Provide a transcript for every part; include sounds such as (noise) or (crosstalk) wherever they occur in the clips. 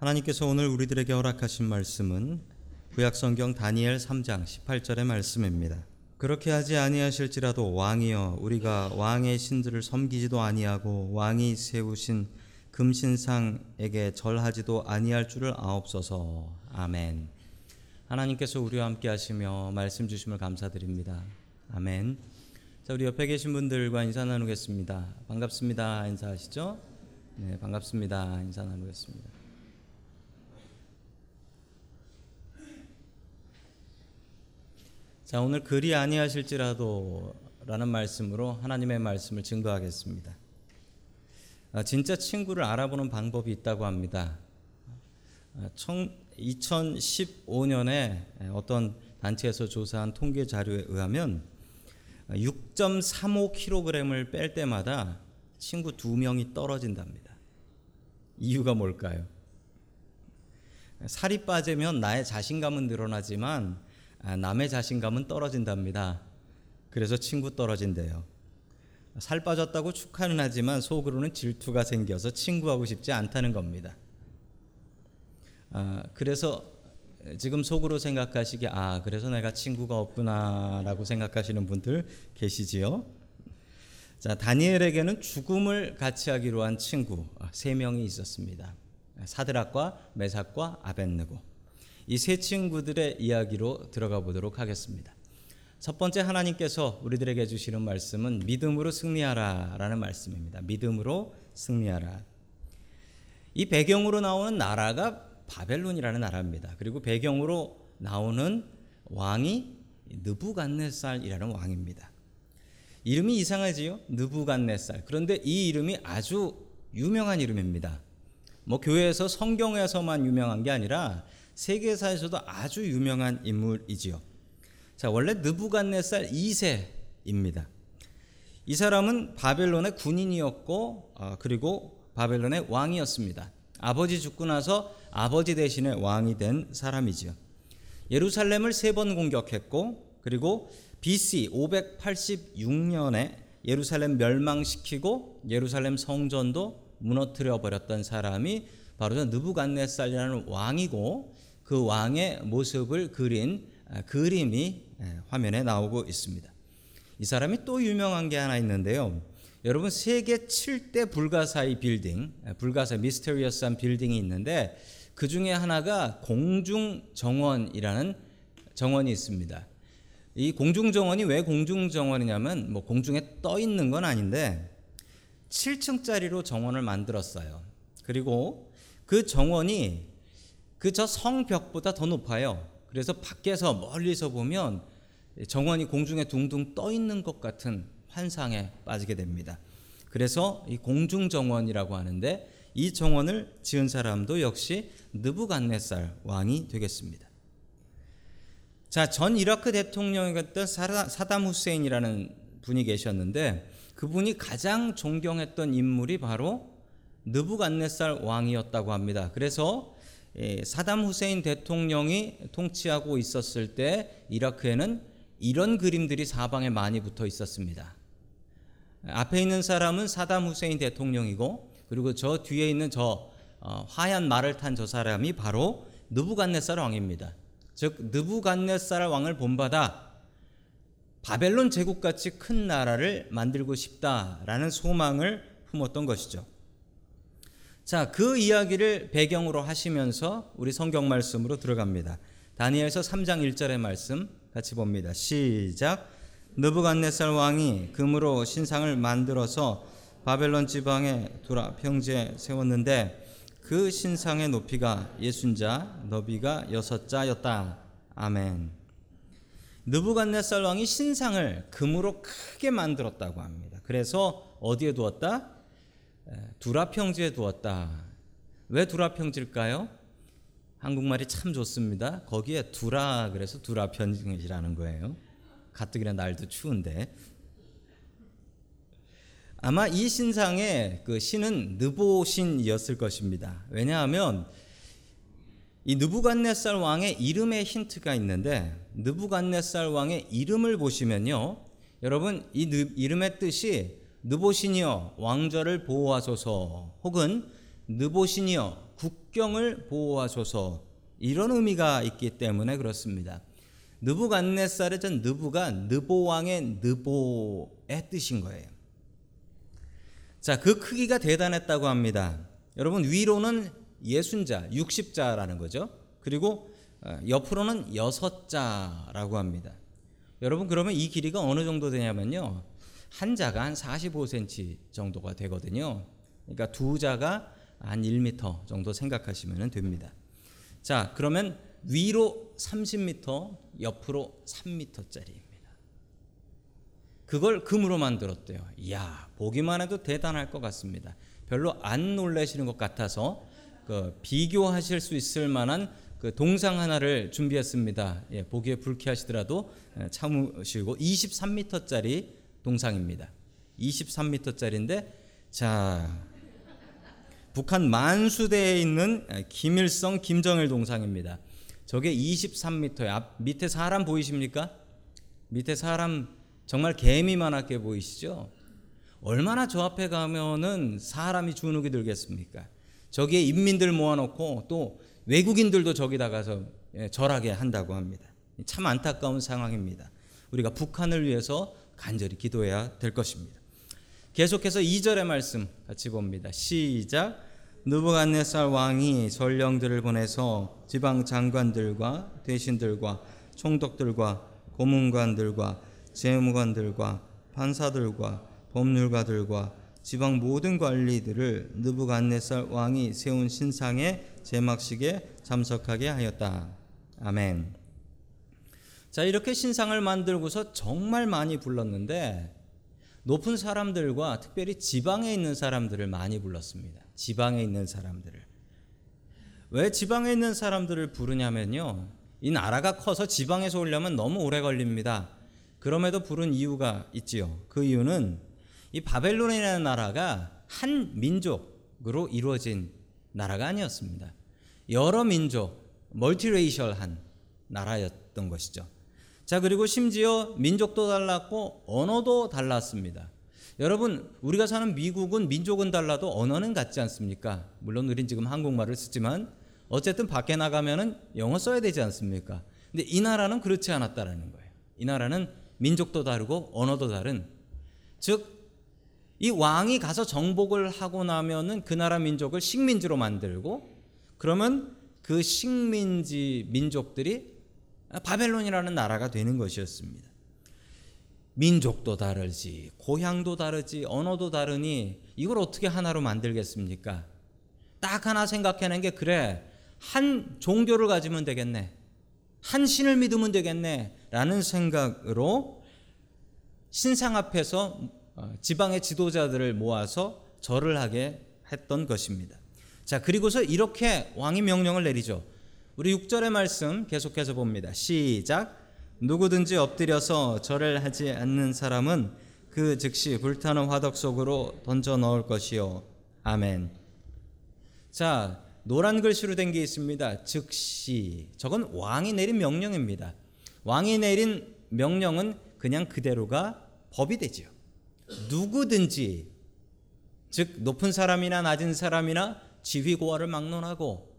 하나님께서 오늘 우리들에게 허락하신 말씀은 구약성경 다니엘 3장 18절의 말씀입니다. 그렇게 하지 아니하실지라도 왕이여 우리가 왕의 신들을 섬기지도 아니하고 왕이 세우신 금신상에게 절하지도 아니할 줄을 아옵소서. 아멘. 하나님께서 우리와 함께 하시며 말씀 주심을 감사드립니다. 아멘. 자, 우리 옆에 계신 분들과 인사 나누겠습니다. 반갑습니다. 인사하시죠? 네, 반갑습니다. 인사 나누겠습니다. 자, 오늘 그리 아니하실지라도 라는 말씀으로 하나님의 말씀을 증거하겠습니다. 아, 진짜 친구를 알아보는 방법이 있다고 합니다. 2015년에 어떤 단체에서 조사한 통계 자료에 의하면 6.35kg을 뺄 때마다 친구 두 명이 떨어진답니다. 이유가 뭘까요? 살이 빠지면 나의 자신감은 늘어나지만 아, 남의 자신감은 떨어진답니다. 그래서 친구 떨어진대요. 살 빠졌다고 축하는 하지만 속으로는 질투가 생겨서 친구하고 싶지 않다는 겁니다. 아, 그래서 지금 속으로 생각하시기에 아 그래서 내가 친구가 없구나라고 생각하시는 분들 계시지요. 자 다니엘에게는 죽음을 같이 하기로 한 친구 아, 세 명이 있었습니다. 사드락과 메삭과 아벤느고 이 세 친구들의 이야기로 들어가 보도록 하겠습니다. 첫 번째 하나님께서 우리들에게 주시는 말씀은 믿음으로 승리하라라는 말씀입니다. 믿음으로 승리하라. 이 배경으로 나오는 나라가 바벨론이라는 나라입니다. 그리고 배경으로 나오는 왕이 느부갓네살이라는 왕입니다. 이름이 이상하지요? 느부갓네살. 그런데 이 이름이 아주 유명한 이름입니다. 뭐 교회에서 성경에서만 유명한 게 아니라 세계사에서도 아주 유명한 인물이지요. 자, 원래 느부갓네살 2세입니다. 이 사람은 바벨론의 군인이었고 어, 그리고 바벨론의 왕이었습니다. 아버지 죽고 나서 아버지 대신에 왕이 된 사람이지요. 예루살렘을 세 번 공격했고 그리고 BC 586년에 예루살렘 멸망시키고 예루살렘 성전도 무너뜨려 버렸던 사람이 바로 저 느부갓네살이라는 왕이고 그 왕의 모습을 그린 그림이 화면에 나오고 있습니다. 이 사람이 또 유명한 게 하나 있는데요. 여러분 세계 7대 불가사의 빌딩, 불가사 미스테리어스한 빌딩이 있는데 그 중에 하나가 공중 정원이라는 정원이 있습니다. 이 공중 정원이 왜 공중 정원이냐면 뭐 공중에 떠 있는 건 아닌데 7층짜리로 정원을 만들었어요. 그리고 그 정원이 그 저 성벽보다 더 높아요. 그래서 밖에서 멀리서 보면 정원이 공중에 둥둥 떠 있는 것 같은 환상에 빠지게 됩니다. 그래서 이 공중 정원이라고 하는데 이 정원을 지은 사람도 역시 느부갓네살 왕이 되겠습니다. 자, 전 이라크 대통령이었던 사담 후세인이라는 분이 계셨는데 그분이 가장 존경했던 인물이 바로 느부갓네살 왕이었다고 합니다. 그래서 사담 후세인 대통령이 통치하고 있었을 때 이라크에는 이런 그림들이 사방에 많이 붙어 있었습니다. 앞에 있는 사람은 사담 후세인 대통령이고 그리고 저 뒤에 있는 저 어, 하얀 말을 탄 저 사람이 바로 느부갓네살 왕입니다. 즉 느부갓네살 왕을 본받아 바벨론 제국같이 큰 나라를 만들고 싶다라는 소망을 품었던 것이죠. 자, 그 이야기를 배경으로 하시면서 우리 성경 말씀으로 들어갑니다. 다니엘서 3장 1절의 말씀 같이 봅니다. 시작. 느부갓네살 왕이 금으로 신상을 만들어서 바벨론 지방의 두라 평지에 세웠는데 그 신상의 높이가 예순자, 너비가 여섯 자였다. 아멘. 느부갓네살 왕이 신상을 금으로 크게 만들었다고 합니다. 그래서 어디에 두었다? 두라 평지에 두었다. 왜 두라 평지일까요? 한국말이 참 좋습니다. 거기에 두라 그래서 두라 평지라는 거예요. 가뜩이나 날도 추운데 아마 이 신상의 그 신은 느보신이었을 것입니다. 왜냐하면 이 느부갓네살 왕의 이름에 힌트가 있는데 느부갓네살 왕의 이름을 보시면요. 여러분 이 이름의 뜻이 느보신이여 왕좌를 보호하소서 혹은 느보신이여 국경을 보호하소서 이런 의미가 있기 때문에 그렇습니다. 느부갓네살의 전 느부가 느보 왕의 느보의 뜻인 거예요. 자, 그 크기가 대단했다고 합니다. 여러분 위로는 예순자, 60자라는 거죠. 그리고 어, 옆으로는 여섯 자라고 합니다. 여러분 그러면 이 길이가 어느 정도 되냐면요. 한 자가 한 45cm 정도가 되거든요. 그러니까 두 자가 한 1m 정도 생각하시면 됩니다. 자, 그러면 위로 30m, 옆으로 3m짜리입니다. 그걸 금으로 만들었대요. 이야, 보기만 해도 대단할 것 같습니다. 별로 안 놀라시는 것 같아서 그 비교하실 수 있을 만한 그 동상 하나를 준비했습니다. 예, 보기에 불쾌하시더라도 예, 참으시고 23m짜리 동상입니다. 23m짜리인데 자 북한 만수대에 있는 김일성 김정일 동상입니다. 저게 23m에 앞 밑에 사람 보이십니까? 밑에 사람 정말 개미만하게 보이시죠? 얼마나 저 앞에 가면은 사람이 주눅이 들겠습니까? 저기에 인민들 모아놓고 또 외국인들도 저기다 가서 예, 절하게 한다고 합니다. 참 안타까운 상황입니다. 우리가 북한을 위해서 간절히 기도해야 될 것입니다. 계속해서 2절의 말씀 같이 봅니다. 시작. 느부갓네살 왕이 전령들을 보내서 지방 장관들과 대신들과 총독들과 고문관들과 재무관들과 판사들과 법률가들과 지방 모든 관리들을 느부갓네살 왕이 세운 신상의 제막식에 참석하게 하였다. 아멘. 자, 이렇게 신상을 만들고서 정말 많이 불렀는데 높은 사람들과 특별히 지방에 있는 사람들을 많이 불렀습니다. 지방에 있는 사람들을. 왜 지방에 있는 사람들을 부르냐면요. 이 나라가 커서 지방에서 오려면 너무 오래 걸립니다. 그럼에도 부른 이유가 있지요. 그 이유는 이 바벨론이라는 나라가 한 민족으로 이루어진 나라가 아니었습니다. 여러 민족, 멀티레이셜한 나라였던 것이죠. 자, 그리고 심지어 민족도 달랐고 언어도 달랐습니다. 여러분, 우리가 사는 미국은 민족은 달라도 언어는 같지 않습니까? 물론 우린 지금 한국말을 쓰지만 어쨌든 밖에 나가면은 영어 써야 되지 않습니까? 근데 이 나라는 그렇지 않았다라는 거예요. 이 나라는 민족도 다르고 언어도 다른 즉 이 왕이 가서 정복을 하고 나면은 그 나라 민족을 식민지로 만들고 그러면 그 식민지 민족들이 바벨론이라는 나라가 되는 것이었습니다. 민족도 다르지, 고향도 다르지, 언어도 다르니 이걸 어떻게 하나로 만들겠습니까? 딱 하나 생각해낸 게 그래 한 종교를 가지면 되겠네, 한 신을 믿으면 되겠네 라는 생각으로 신상 앞에서 어, 지방의 지도자들을 모아서 절을 하게 했던 것입니다. 자, 그리고서 이렇게 왕이 명령을 내리죠. 우리 6절의 말씀 계속해서 봅니다. 시작. 누구든지 엎드려서 절을 하지 않는 사람은 그 즉시 불타는 화덕 속으로 던져 넣을 것이요. 아멘. 자, 노란 글씨로 된 게 있습니다. 즉시. 저건 왕이 내린 명령입니다. 왕이 내린 명령은 그냥 그대로가 법이 되지요. 누구든지 즉 높은 사람이나 낮은 사람이나 지휘고하를 막론하고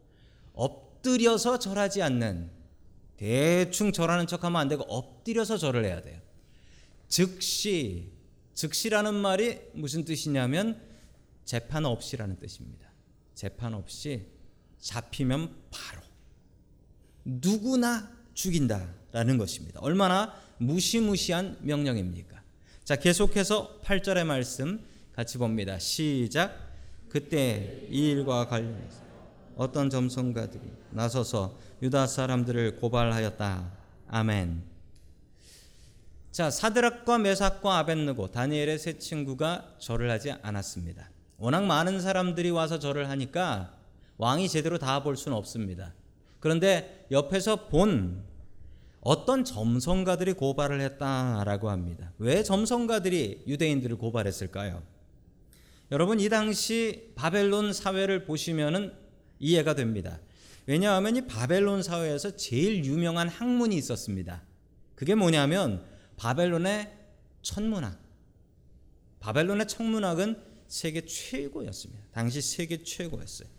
엎 드려서 절하지 않는 대충 절하는 척하면 안 되고 엎드려서 절을 해야 돼요. 즉시 즉시라는 말이 무슨 뜻이냐면 재판 없이라는 뜻입니다. 재판 없이 잡히면 바로 누구나 죽인다라는 것입니다. 얼마나 무시무시한 명령입니까? 자, 계속해서 8절의 말씀 같이 봅니다. 시작. 그때 이 일과 관련해서 어떤 점성가들이 나서서 유다 사람들을 고발하였다. 아멘. 자, 사드락과 메삭과 아벤느고 다니엘의 세 친구가 절을 하지 않았습니다. 워낙 많은 사람들이 와서 절을 하니까 왕이 제대로 다 볼 수는 없습니다. 그런데 옆에서 본 어떤 점성가들이 고발을 했다라고 합니다. 왜 점성가들이 유대인들을 고발했을까요? 여러분 이 당시 바벨론 사회를 보시면은 이해가 됩니다. 왜냐하면 이 바벨론 사회에서 제일 유명한 학문이 있었습니다. 그게 뭐냐면 바벨론의 천문학. 바벨론의 천문학은 세계 최고였습니다. 당시 세계 최고였어요.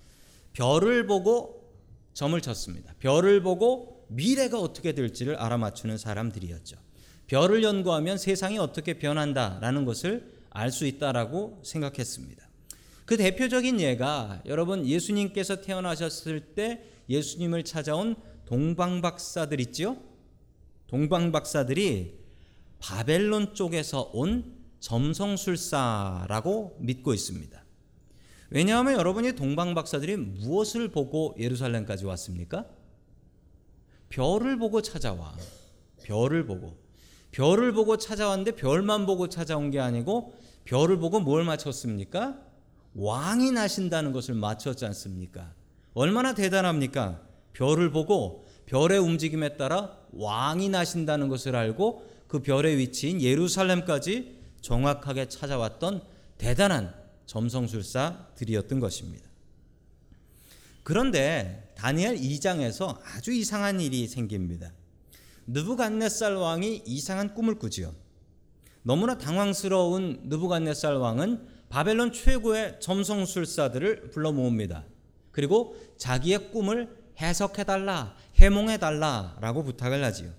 별을 보고 점을 쳤습니다. 별을 보고 미래가 어떻게 될지를 알아맞추는 사람들이었죠. 별을 연구하면 세상이 어떻게 변한다라는 것을 알 수 있다라고 생각했습니다. 그 대표적인 예가 여러분 예수님께서 태어나셨을 때 예수님을 찾아온 동방박사들 있지요? 동방박사들이 바벨론 쪽에서 온 점성술사라고 믿고 있습니다. 왜냐하면 여러분이 동방박사들이 무엇을 보고 예루살렘까지 왔습니까? 별을 보고 찾아와. 별을 보고. 별을 보고 찾아왔는데 별만 보고 찾아온 게 아니고 별을 보고 뭘 맞췄습니까? 왕이 나신다는 것을 맞췄지 않습니까? 얼마나 대단합니까? 별을 보고 별의 움직임에 따라 왕이 나신다는 것을 알고 그 별의 위치인 예루살렘까지 정확하게 찾아왔던 대단한 점성술사들이었던 것입니다. 그런데 다니엘 2장에서 아주 이상한 일이 생깁니다. 느부갓네살 왕이 이상한 꿈을 꾸지요. 너무나 당황스러운 느부갓네살 왕은 바벨론 최고의 점성술사들을 불러 모읍니다. 그리고 자기의 꿈을 해석해달라, 해몽해달라 라고 부탁을 하지요.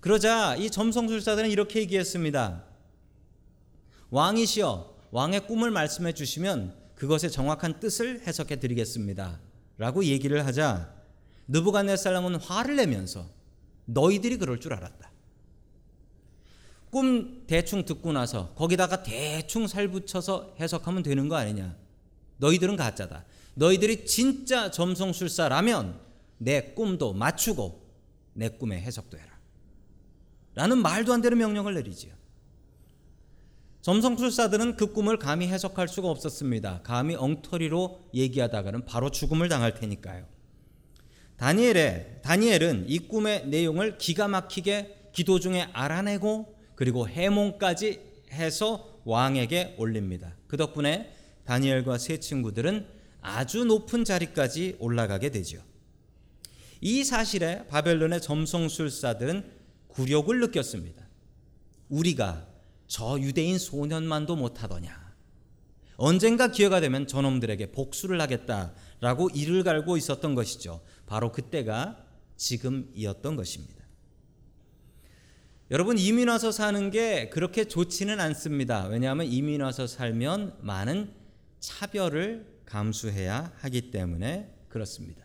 그러자 이 점성술사들은 이렇게 얘기했습니다. 왕이시여, 왕의 꿈을 말씀해 주시면 그것의 정확한 뜻을 해석해 드리겠습니다. 라고 얘기를 하자 느부갓네살람은 화를 내면서 너희들이 그럴 줄 알았다. 꿈 대충 듣고 나서 거기다가 대충 살붙여서 해석하면 되는 거 아니냐. 너희들은 가짜다. 너희들이 진짜 점성술사라면 내 꿈도 맞추고 내 꿈에 해석도 해라. 라는 말도 안 되는 명령을 내리지요. 점성술사들은 그 꿈을 감히 해석할 수가 없었습니다. 감히 엉터리로 얘기하다가는 바로 죽음을 당할 테니까요. 다니엘의 다니엘은 이 꿈의 내용을 기가 막히게 기도 중에 알아내고 그리고 해몽까지 해서 왕에게 올립니다. 그 덕분에 다니엘과 세 친구들은 아주 높은 자리까지 올라가게 되죠. 이 사실에 바벨론의 점성술사들은 굴욕을 느꼈습니다. 우리가 저 유대인 소년만도 못하더냐. 언젠가 기회가 되면 저놈들에게 복수를 하겠다라고 이를 갈고 있었던 것이죠. 바로 그때가 지금이었던 것입니다. 여러분 이민 와서 사는 게 그렇게 좋지는 않습니다. 왜냐하면 이민 와서 살면 많은 차별을 감수해야 하기 때문에 그렇습니다.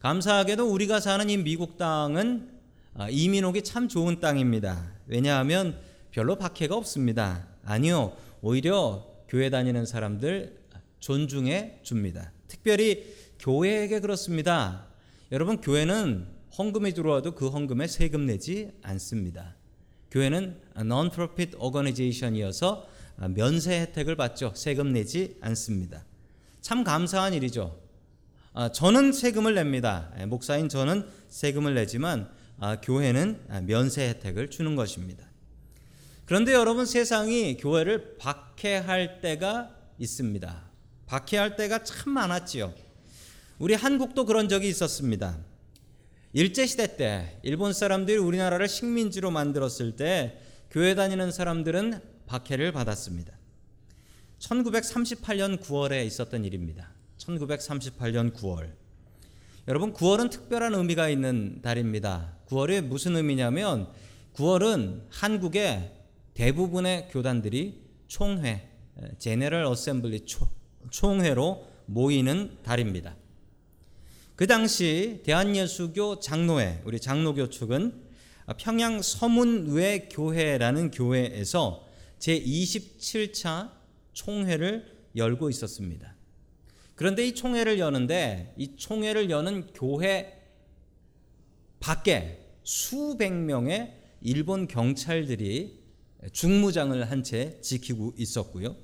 감사하게도 우리가 사는 이 미국 땅은 아, 이민 오기 참 좋은 땅입니다. 왜냐하면 별로 박해가 없습니다. 아니요. 오히려 교회 다니는 사람들 존중해 줍니다. 특별히 교회에게 그렇습니다. 여러분 교회는 헌금이 들어와도 그 헌금에 세금 내지 않습니다. 교회는 non-profit organization이어서 면세 혜택을 받죠. 세금 내지 않습니다. 참 감사한 일이죠. 아, 저는 세금을 냅니다. 예, 목사인 저는 세금을 내지만 아, 교회는 면세 혜택을 주는 것입니다. 그런데 여러분 세상이 교회를 박해할 때가 있습니다. 박해할 때가 참 많았지요. 우리 한국도 그런 적이 있었습니다. 일제시대 때 일본 사람들이 우리나라를 식민지로 만들었을 때 교회 다니는 사람들은 박해를 받았습니다. 1938년 9월에 있었던 일입니다. 1938년 9월. 여러분 9월은 특별한 의미가 있는 달입니다. 9월이 무슨 의미냐면 9월은 한국의 대부분의 교단들이 총회, 제네럴 어셈블리 총회로 모이는 달입니다. 그 당시 대한예수교 장로회, 우리 장로교 측은 평양 서문외 교회라는 교회에서 제 27차 총회를 열고 있었습니다. 그런데 이 총회를 여는데 이 총회를 여는 교회 밖에 수백 명의 일본 경찰들이 중무장을 한 채 지키고 있었고요.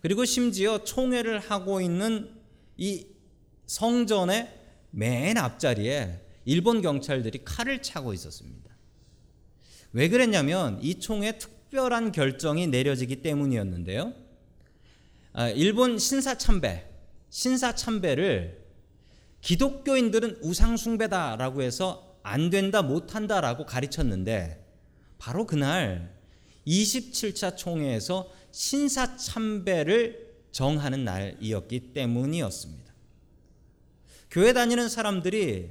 그리고 심지어 총회를 하고 있는 이 성전의 맨 앞자리에 일본 경찰들이 칼을 차고 있었습니다. 왜 그랬냐면 이 총회 특별한 결정이 내려지기 때문이었는데요. 아, 일본 신사참배, 신사참배를 기독교인들은 우상숭배다라고 해서 안 된다, 못한다라고 가르쳤는데 바로 그날 27차 총회에서 신사참배를 정하는 날이었기 때문이었습니다. 교회 다니는 사람들이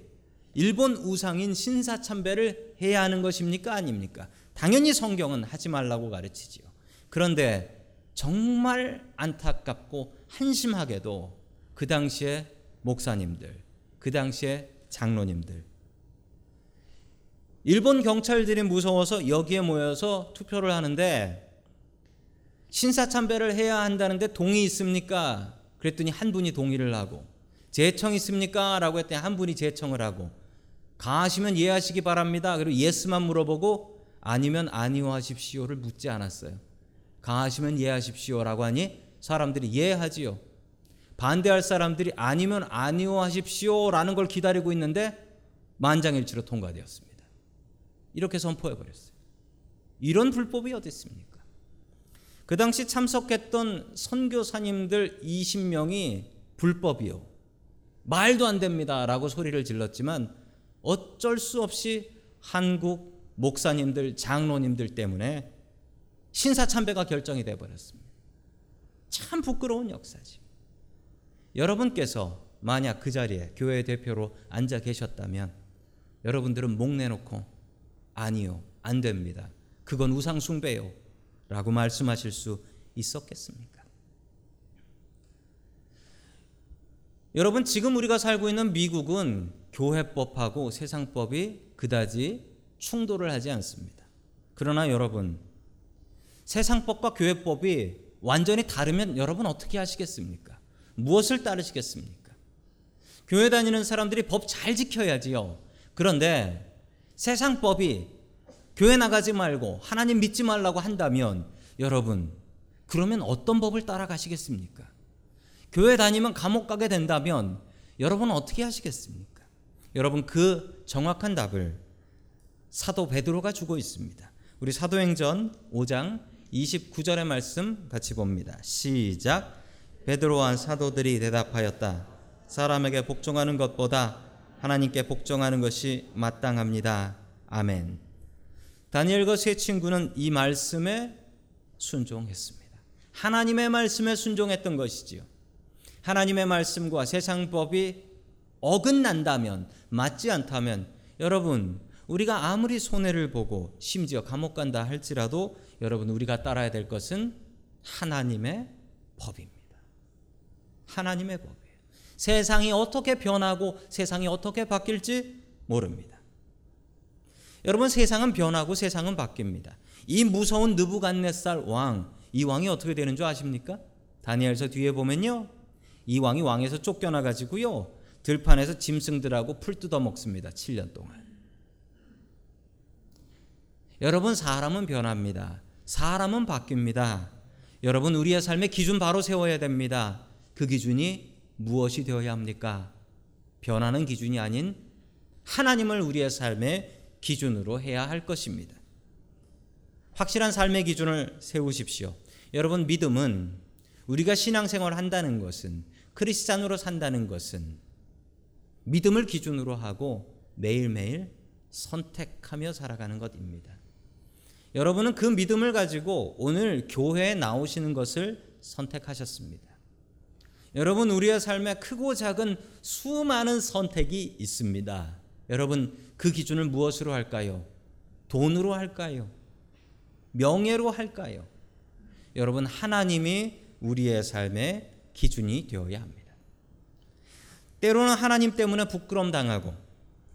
일본 우상인 신사 참배를 해야 하는 것입니까? 아닙니까? 당연히 성경은 하지 말라고 가르치지요. 그런데 정말 안타깝고 한심하게도 그 당시에 목사님들, 그 당시에 장로님들, 일본 경찰들이 무서워서 여기에 모여서 투표를 하는데 신사 참배를 해야 한다는데 동의 있습니까? 그랬더니 한 분이 동의를 하고 재청 있습니까? 라고 했더니 한 분이 재청을 하고 가하시면 예하시기 바랍니다. 그리고 예스만 물어보고 아니면 아니요 하십시오를 묻지 않았어요. 가하시면 예하십시오라고 하니 사람들이 예하지요. 반대할 사람들이 아니면 아니요 하십시오라는 걸 기다리고 있는데 만장일치로 통과되었습니다. 이렇게 선포해 버렸어요. 이런 불법이 어디 있습니까? 그 당시 참석했던 선교사님들 20명이 불법이요. 말도 안 됩니다라고 소리를 질렀지만 어쩔 수 없이 한국 목사님들, 장로님들 때문에 신사참배가 결정이 돼 버렸습니다. 참 부끄러운 역사지. 여러분께서 만약 그 자리에 교회 대표로 앉아 계셨다면 여러분들은 목 내놓고 아니요, 안 됩니다. 그건 우상 숭배요. 라고 말씀하실 수 있었겠습니까? 여러분, 지금 우리가 살고 있는 미국은 교회법하고 세상법이 그다지 충돌을 하지 않습니다. 그러나 여러분, 세상법과 교회법이 완전히 다르면 여러분 어떻게 하시겠습니까? 무엇을 따르시겠습니까? 교회 다니는 사람들이 법 잘 지켜야지요. 그런데 세상법이 교회 나가지 말고 하나님 믿지 말라고 한다면 여러분 그러면 어떤 법을 따라가시겠습니까? 교회 다니면 감옥 가게 된다면 여러분 어떻게 하시겠습니까? 여러분 그 정확한 답을 사도 베드로가 주고 있습니다. 우리 사도행전 5장 29절의 말씀 같이 봅니다. 시작. 베드로와 사도들이 대답하였다. 사람에게 복종하는 것보다 하나님께 복종하는 것이 마땅합니다. 아멘. 다니엘과 세 친구는 이 말씀에 순종했습니다. 하나님의 말씀에 순종했던 것이지요. 하나님의 말씀과 세상 법이 어긋난다면 맞지 않다면 여러분 우리가 아무리 손해를 보고 심지어 감옥 간다 할지라도 여러분 우리가 따라야 될 것은 하나님의 법입니다. 하나님의 법이에요. 세상이 어떻게 변하고 세상이 어떻게 바뀔지 모릅니다. 여러분 세상은 변하고 세상은 바뀝니다. 이 무서운 느부갓네살 왕, 이 왕이 어떻게 되는 줄 아십니까? 다니엘서 뒤에 보면요. 이 왕이 왕에서 쫓겨나 가지고요. 들판에서 짐승들하고 풀 뜯어 먹습니다. 7년 동안. 여러분 사람은 변합니다. 사람은 바뀝니다. 여러분 우리의 삶의 기준 바로 세워야 됩니다. 그 기준이 무엇이 되어야 합니까? 변하는 기준이 아닌 하나님을 우리의 삶의 기준으로 해야 할 것입니다. 확실한 삶의 기준을 세우십시오. 여러분 믿음은 우리가 신앙생활을 한다는 것은 크리스찬으로 산다는 것은 믿음을 기준으로 하고 매일매일 선택하며 살아가는 것입니다. 여러분은 그 믿음을 가지고 오늘 교회에 나오시는 것을 선택하셨습니다. 여러분 우리의 삶에 크고 작은 수많은 선택이 있습니다. 여러분 그 기준을 무엇으로 할까요? 돈으로 할까요? 명예로 할까요? 여러분 하나님이 우리의 삶의 기준이 되어야 합니다. 때로는 하나님 때문에 부끄럼 당하고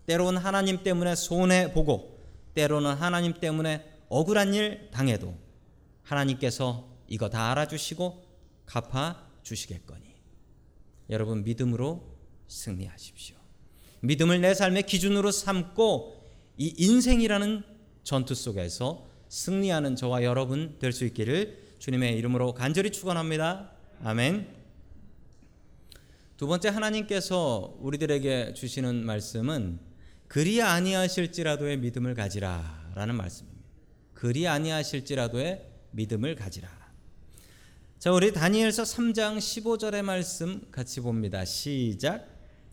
때로는 하나님 때문에 손해 보고 때로는 하나님 때문에 억울한 일 당해도 하나님께서 이거 다 알아주시고 갚아 주시겠거니 여러분 믿음으로 승리하십시오. 믿음을 내 삶의 기준으로 삼고 이 인생이라는 전투 속에서 승리하는 저와 여러분 될 수 있기를 주님의 이름으로 간절히 축원합니다. 아멘. 두 번째 하나님께서 우리들에게 주시는 말씀은 그리 아니하실지라도의 믿음을 가지라라는 말씀입니다. 그리 아니하실지라도의 믿음을 가지라. 자, 우리 다니엘서 3장 15절의 말씀 같이 봅니다. 시작.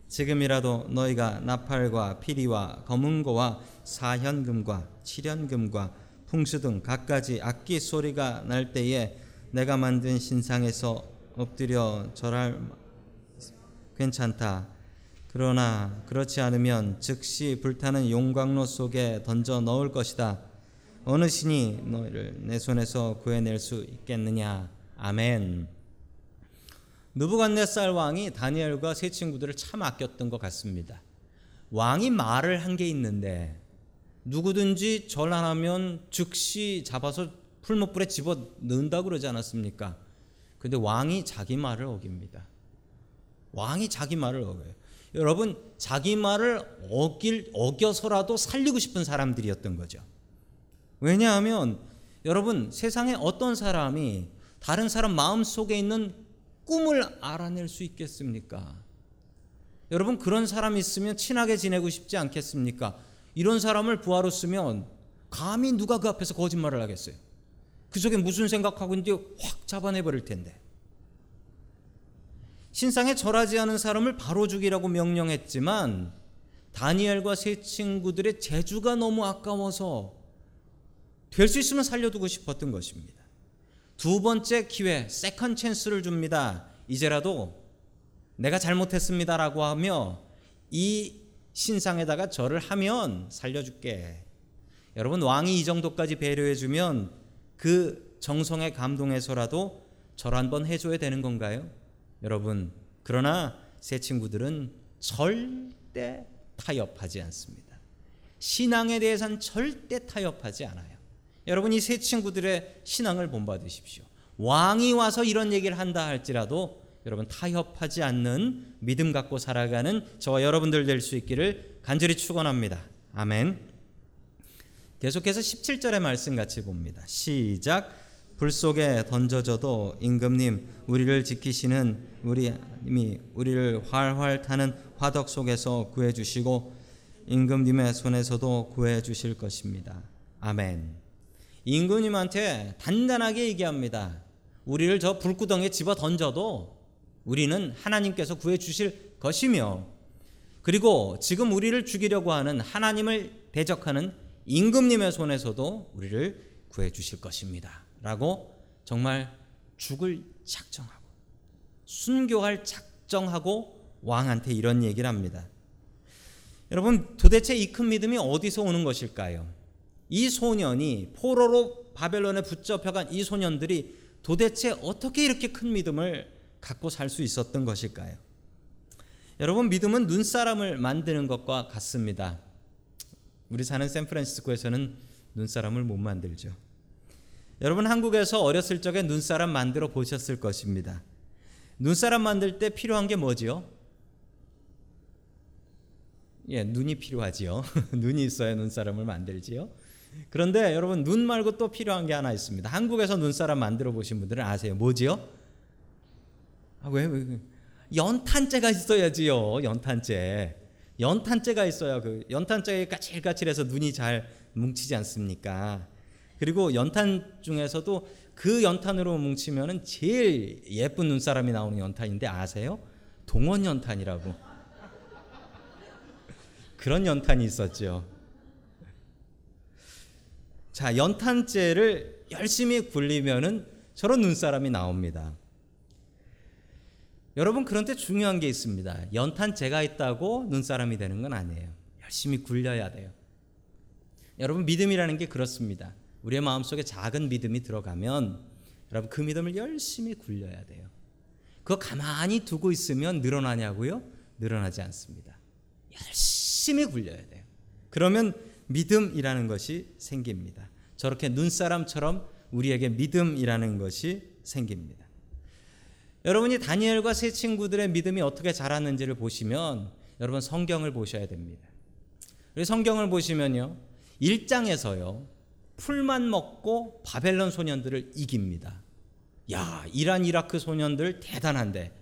지금이라도 너희가 나팔과 피리와 검은고와 사현금과 칠현금과 풍수 등 갖가지 악기 소리가 날 때에 내가 만든 신상에서 엎드려 절할 괜찮다. 그러나 그렇지 않으면 즉시 불타는 용광로 속에 던져 넣을 것이다. 어느 신이 너희를 내 손에서 구해낼 수 있겠느냐? 아멘. 느부갓네살 왕이 다니엘과 세 친구들을 참 아꼈던 것 같습니다. 왕이 말을 한 게 있는데 누구든지 전환하면 즉시 잡아서 풀목불에 집어 넣는다 그러지 않았습니까? 근데 왕이 자기 말을 어깁니다. 왕이 자기 말을 어겨요. 여러분 자기 말을 어길 어겨서라도 살리고 싶은 사람들이었던 거죠. 왜냐하면 여러분 세상에 어떤 사람이 다른 사람 마음 속에 있는 꿈을 알아낼 수 있겠습니까? 여러분 그런 사람 있으면 친하게 지내고 싶지 않겠습니까? 이런 사람을 부하로 쓰면 감히 누가 그 앞에서 거짓말을 하겠어요? 그 속에 무슨 생각하고 있는지 확 잡아내 버릴 텐데. 신상에 절하지 않은 사람을 바로 죽이라고 명령했지만 다니엘과 세 친구들의 재주가 너무 아까워서 될 수 있으면 살려두고 싶었던 것입니다. 두 번째 기회, second chance를 줍니다. 이제라도 내가 잘못했습니다라고 하며 이 신상에다가 절을 하면 살려줄게. 여러분 왕이 이 정도까지 배려해주면 그 정성에 감동해서라도 절 한번 해줘야 되는 건가요? 여러분 그러나 새 친구들은 절대 타협하지 않습니다. 신앙에 대해서는 절대 타협하지 않아요. 여러분 이세 친구들의 신앙을 본받으십시오. 왕이 와서 이런 얘기를 한다 할지라도 여러분 타협하지 않는 믿음 갖고 살아가는 저와 여러분들 될 수 있기를 간절히 축원합니다. 아멘. 계속해서 17절의 말씀 같이 봅니다. 시작. 불 속에 던져져도 임금님 우리를 지키시는 우리 님이 우리를 활활 타는 화덕 속에서 구해 주시고 임금님의 손에서도 구해 주실 것입니다. 아멘. 임금님한테 단단하게 얘기합니다. 우리를 저 불구덩이에 집어 던져도 우리는 하나님께서 구해 주실 것이며 그리고 지금 우리를 죽이려고 하는 하나님을 대적하는 임금님의 손에서도 우리를 구해 주실 것입니다. 라고 정말 죽을 작정하고 순교할 작정하고 왕한테 이런 얘기를 합니다. 여러분 도대체 이 큰 믿음이 어디서 오는 것일까요? 이 소년이 포로로 바벨론에 붙잡혀간 이 소년들이 도대체 어떻게 이렇게 큰 믿음을 갖고 살 수 있었던 것일까요? 여러분 믿음은 눈사람을 만드는 것과 같습니다. 우리 사는 샌프란시스코에서는 눈사람을 못 만들죠. 여러분 한국에서 어렸을 적에 눈사람 만들어 보셨을 것입니다. 눈사람 만들 때 필요한 게 뭐지요? 예, 눈이 필요하지요. (laughs) 눈이 있어야 눈사람을 만들지요. 그런데 여러분 눈 말고 또 필요한 게 하나 있습니다. 한국에서 눈사람 만들어 보신 분들은 아세요? 뭐지요? 아, 왜, 왜 연탄재가 있어야지요. 연탄재. 연탄재가 있어야 그 연탄재가 까칠까칠해서 눈이 잘 뭉치지 않습니까? 그리고 연탄 중에서도 그 연탄으로 뭉치면은 제일 예쁜 눈사람이 나오는 연탄인데 아세요? 동원 연탄이라고. 그런 연탄이 있었죠. 자, 연탄재를 열심히 굴리면은 저런 눈사람이 나옵니다. 여러분 그런데 중요한 게 있습니다. 연탄재가 있다고 눈사람이 되는 건 아니에요. 열심히 굴려야 돼요. 여러분 믿음이라는 게 그렇습니다. 우리의 마음속에 작은 믿음이 들어가면 여러분 그 믿음을 열심히 굴려야 돼요. 그거 가만히 두고 있으면 늘어나냐고요? 늘어나지 않습니다. 열심히 굴려야 돼요. 그러면 믿음이라는 것이 생깁니다. 저렇게 눈사람처럼 우리에게 믿음이라는 것이 생깁니다. 여러분이 다니엘과 세 친구들의 믿음이 어떻게 자랐는지를 보시면 여러분 성경을 보셔야 됩니다. 성경을 보시면요. 1장에서요. 풀만 먹고 바벨론 소년들을 이깁니다. 야, 이란 이라크 소년들 대단한데.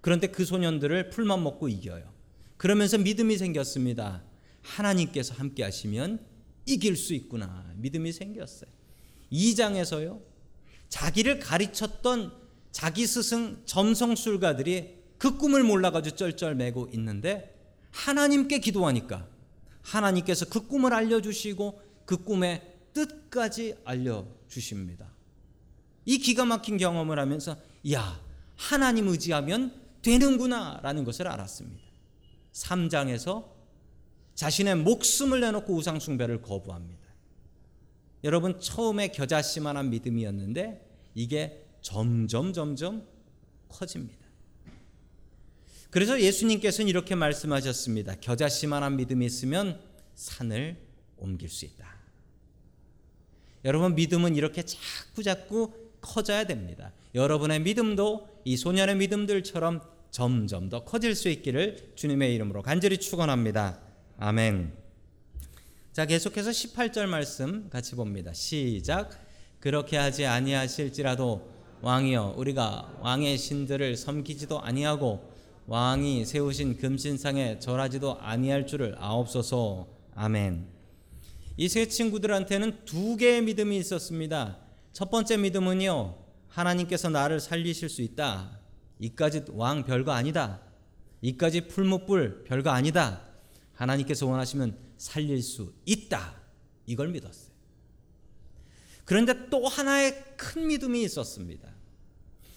그런데 그 소년들을 풀만 먹고 이겨요. 그러면서 믿음이 생겼습니다. 하나님께서 함께 하시면 이길 수 있구나. 믿음이 생겼어요. 2장에서요. 자기를 가르쳤던 자기 스승 점성술가들이 그 꿈을 몰라가지고 쩔쩔매고 있는데 하나님께 기도하니까 하나님께서 그 꿈을 알려주시고 그 꿈의 뜻까지 알려주십니다. 이 기가 막힌 경험을 하면서 야 하나님 의지하면 되는구나 라는 것을 알았습니다. 3장에서 자신의 목숨을 내놓고 우상 숭배를 거부합니다. 여러분 처음에 겨자씨만한 믿음이었는데 이게 점점 점점 커집니다. 그래서 예수님께서는 이렇게 말씀하셨습니다. 겨자씨만한 믿음이 있으면 산을 옮길 수 있다. 여러분 믿음은 이렇게 자꾸 자꾸 커져야 됩니다. 여러분의 믿음도 이 소년의 믿음들처럼 점점 더 커질 수 있기를 주님의 이름으로 간절히 축원합니다. 아멘. 자, 계속해서 18절 말씀 같이 봅니다. 시작. 그렇게 하지 아니하실지라도 왕이여 우리가 왕의 신들을 섬기지도 아니하고 왕이 세우신 금신상에 절하지도 아니할 줄을 아옵소서. 아멘. 이 세 친구들한테는 두 개의 믿음이 있었습니다. 첫 번째 믿음은요. 하나님께서 나를 살리실 수 있다. 이까지 왕 별거 아니다. 이까지 풀무불 별거 아니다. 하나님께서 원하시면 살릴 수 있다. 이걸 믿었어요. 그런데 또 하나의 큰 믿음이 있었습니다.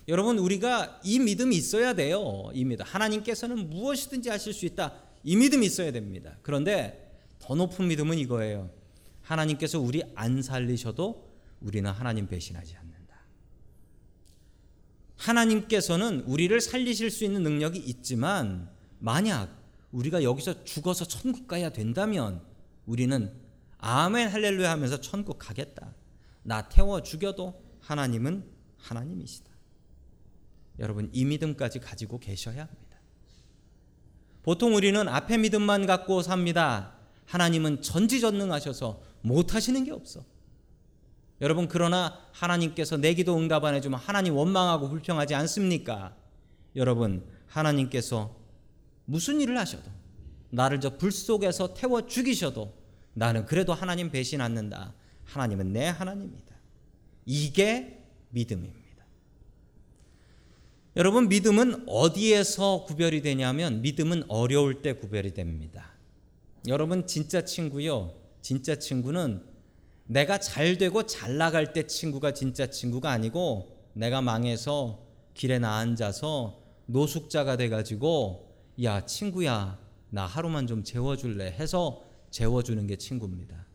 여러분 우리가 이 믿음이 있어야 돼요. 이 믿음. 하나님께서는 무엇이든지 하실 수 있다. 이 믿음이 있어야 됩니다. 그런데 더 높은 믿음은 이거예요. 하나님께서 우리 안 살리셔도 우리는 하나님 배신하지 않는다. 하나님께서는 우리를 살리실 수 있는 능력이 있지만 만약 우리가 여기서 죽어서 천국 가야 된다면 우리는 아멘 할렐루야 하면서 천국 가겠다. 나 태워 죽여도 하나님은 하나님이시다. 여러분 이 믿음까지 가지고 계셔야 합니다. 보통 우리는 앞에 믿음만 갖고 삽니다. 하나님은 전지전능하셔서 못하시는 게 없어. 여러분 그러나 하나님께서 내 기도 응답 안 해주면 하나님 원망하고 불평하지 않습니까? 여러분 하나님께서 무슨 일을 하셔도 나를 저 불 속에서 태워 죽이셔도 나는 그래도 하나님 배신 않는다. 하나님은 내 하나님이다. 이게 믿음입니다. 여러분 믿음은 어디에서 구별이 되냐면 믿음은 어려울 때 구별이 됩니다. 여러분 진짜 친구요. 진짜 친구는 내가 잘 되고 잘 나갈 때 친구가 진짜 친구가 아니고 내가 망해서 길에 나 앉아서 노숙자가 돼 가지고 야 친구야 나 하루만 좀 재워 줄래 해서 재워 주는 게 친구입니다.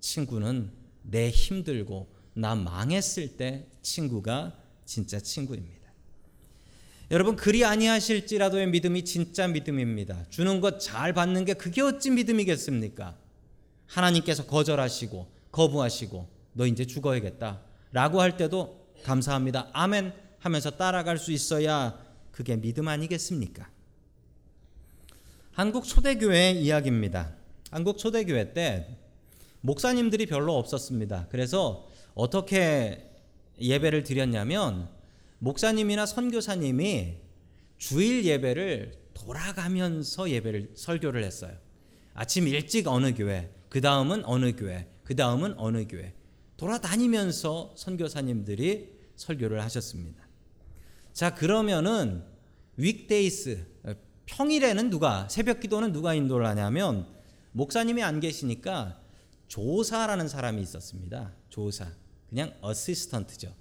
친구는 내 힘들고 나 망했을 때 친구가 진짜 친구입니다. 여러분 그리 아니하실지라도의 믿음이 진짜 믿음입니다. 주는 것 잘 받는 게 그게 어찌 믿음이겠습니까? 하나님께서 거절하시고 거부하시고 너 이제 죽어야겠다 라고 할 때도 감사합니다. 아멘 하면서 따라갈 수 있어야 그게 믿음 아니겠습니까? 한국 초대교회 이야기입니다. 한국 초대교회 때 목사님들이 별로 없었습니다. 그래서 어떻게 예배를 드렸냐면 목사님이나 선교사님이 주일 예배를 돌아가면서 예배를 설교를 했어요. 아침 일찍 어느 교회, 그 다음은 어느 교회, 그 다음은 어느 교회 돌아다니면서 선교사님들이 설교를 하셨습니다. 자 그러면은 윅데이스 평일에는 누가 새벽 기도는 누가 인도를 하냐면 목사님이 안 계시니까 조사라는 사람이 있었습니다. 조사 그냥 어시스턴트죠.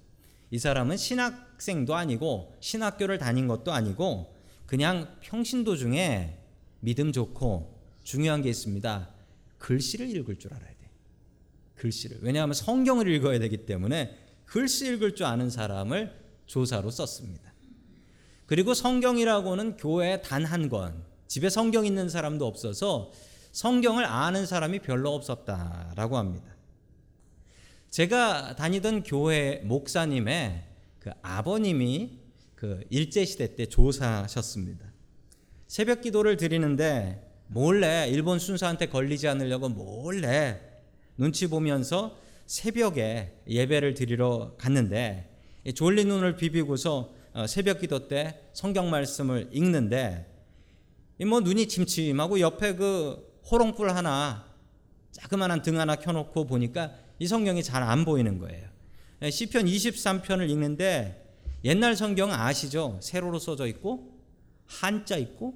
이 사람은 신학생도 아니고 신학교를 다닌 것도 아니고 그냥 평신도 중에 믿음 좋고 중요한 게 있습니다. 글씨를 읽을 줄 알아야 돼. 글씨를. 왜냐하면 성경을 읽어야 되기 때문에 글씨 읽을 줄 아는 사람을 조사로 썼습니다. 그리고 성경이라고는 교회에 단 한 권, 집에 성경 있는 사람도 없어서 성경을 아는 사람이 별로 없었다라고 합니다. 제가 다니던 교회 목사님의 그 아버님이 그 일제 시대 때 조사하셨습니다. 새벽 기도를 드리는데 몰래 일본 순사한테 걸리지 않으려고 몰래 눈치 보면서 새벽에 예배를 드리러 갔는데 졸린 눈을 비비고서 어, 새벽 기도 때 성경 말씀을 읽는데 뭐 눈이 침침하고 옆에 그 호롱불 하나 자그마한 등 하나 켜놓고 보니까 이 성경이 잘 안 보이는 거예요. 예, 시편 23편을 읽는데 옛날 성경 아시죠? 세로로 써져 있고 한자 있고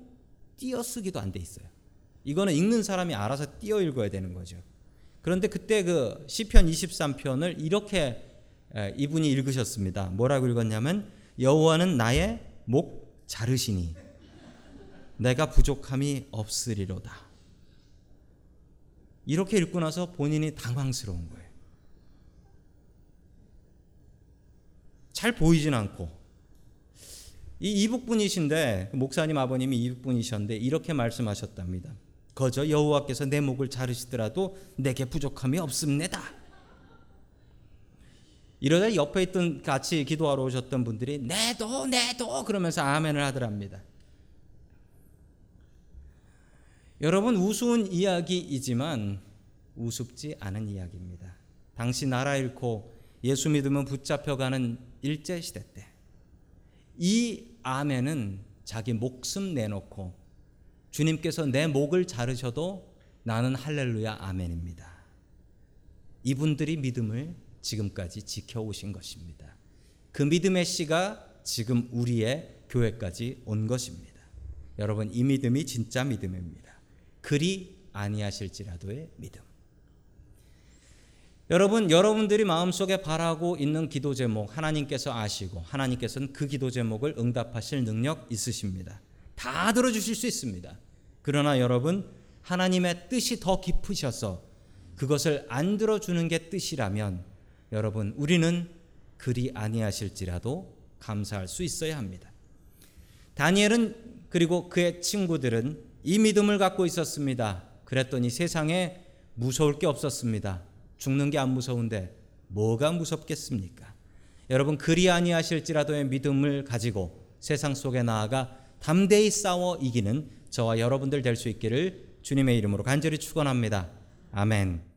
띄어쓰기도 안 돼 있어요. 이거는 읽는 사람이 알아서 띄어 읽어야 되는 거죠. 그런데 그때 그 시편 23편을 이렇게 예, 이분이 읽으셨습니다. 뭐라고 읽었냐면 여호와는 나의 목 자르시니 내가 부족함이 없으리로다. 이렇게 읽고 나서 본인이 당황스러운 거예요. 잘 보이진 않고 이 이북분이신데 목사님 아버님이 이북분이셨는데 이렇게 말씀하셨답니다. 거저 여호와께서 내 목을 자르시더라도 내게 부족함이 없습니다. 이러다 옆에 있던 같이 기도하러 오셨던 분들이 내도 내도 그러면서 아멘을 하더랍니다. 여러분 우스운 이야기이지만 우습지 않은 이야기입니다. 당시 나라 잃고 예수 믿으면 붙잡혀가는 일제 시대 때이 아멘은 자기 목숨 내놓고 주님께서 내 목을 자르셔도 나는 할렐루야 아멘입니다. 이분들이 믿음을 지금까지 지켜오신 것입니다. 그 믿음의 씨가 지금 우리의 교회까지 온 것입니다. 여러분 이 믿음이 진짜 믿음입니다. 그리 아니하실지라도의 믿음. 여러분 여러분들이 마음속에 바라고 있는 기도 제목 하나님께서 아시고 하나님께서는 그 기도 제목을 응답하실 능력 있으십니다. 다 들어주실 수 있습니다. 그러나 여러분 하나님의 뜻이 더 깊으셔서 그것을 안 들어주는 게 뜻이라면 여러분 우리는 그리 아니하실지라도 감사할 수 있어야 합니다. 다니엘은 그리고 그의 친구들은 이 믿음을 갖고 있었습니다. 그랬더니 세상에 무서울 게 없었습니다. 죽는 게 안 무서운데 뭐가 무섭겠습니까? 여러분 그리 아니하실지라도의 믿음을 가지고 세상 속에 나아가 담대히 싸워 이기는 저와 여러분들 될 수 있기를 주님의 이름으로 간절히 축원합니다. 아멘.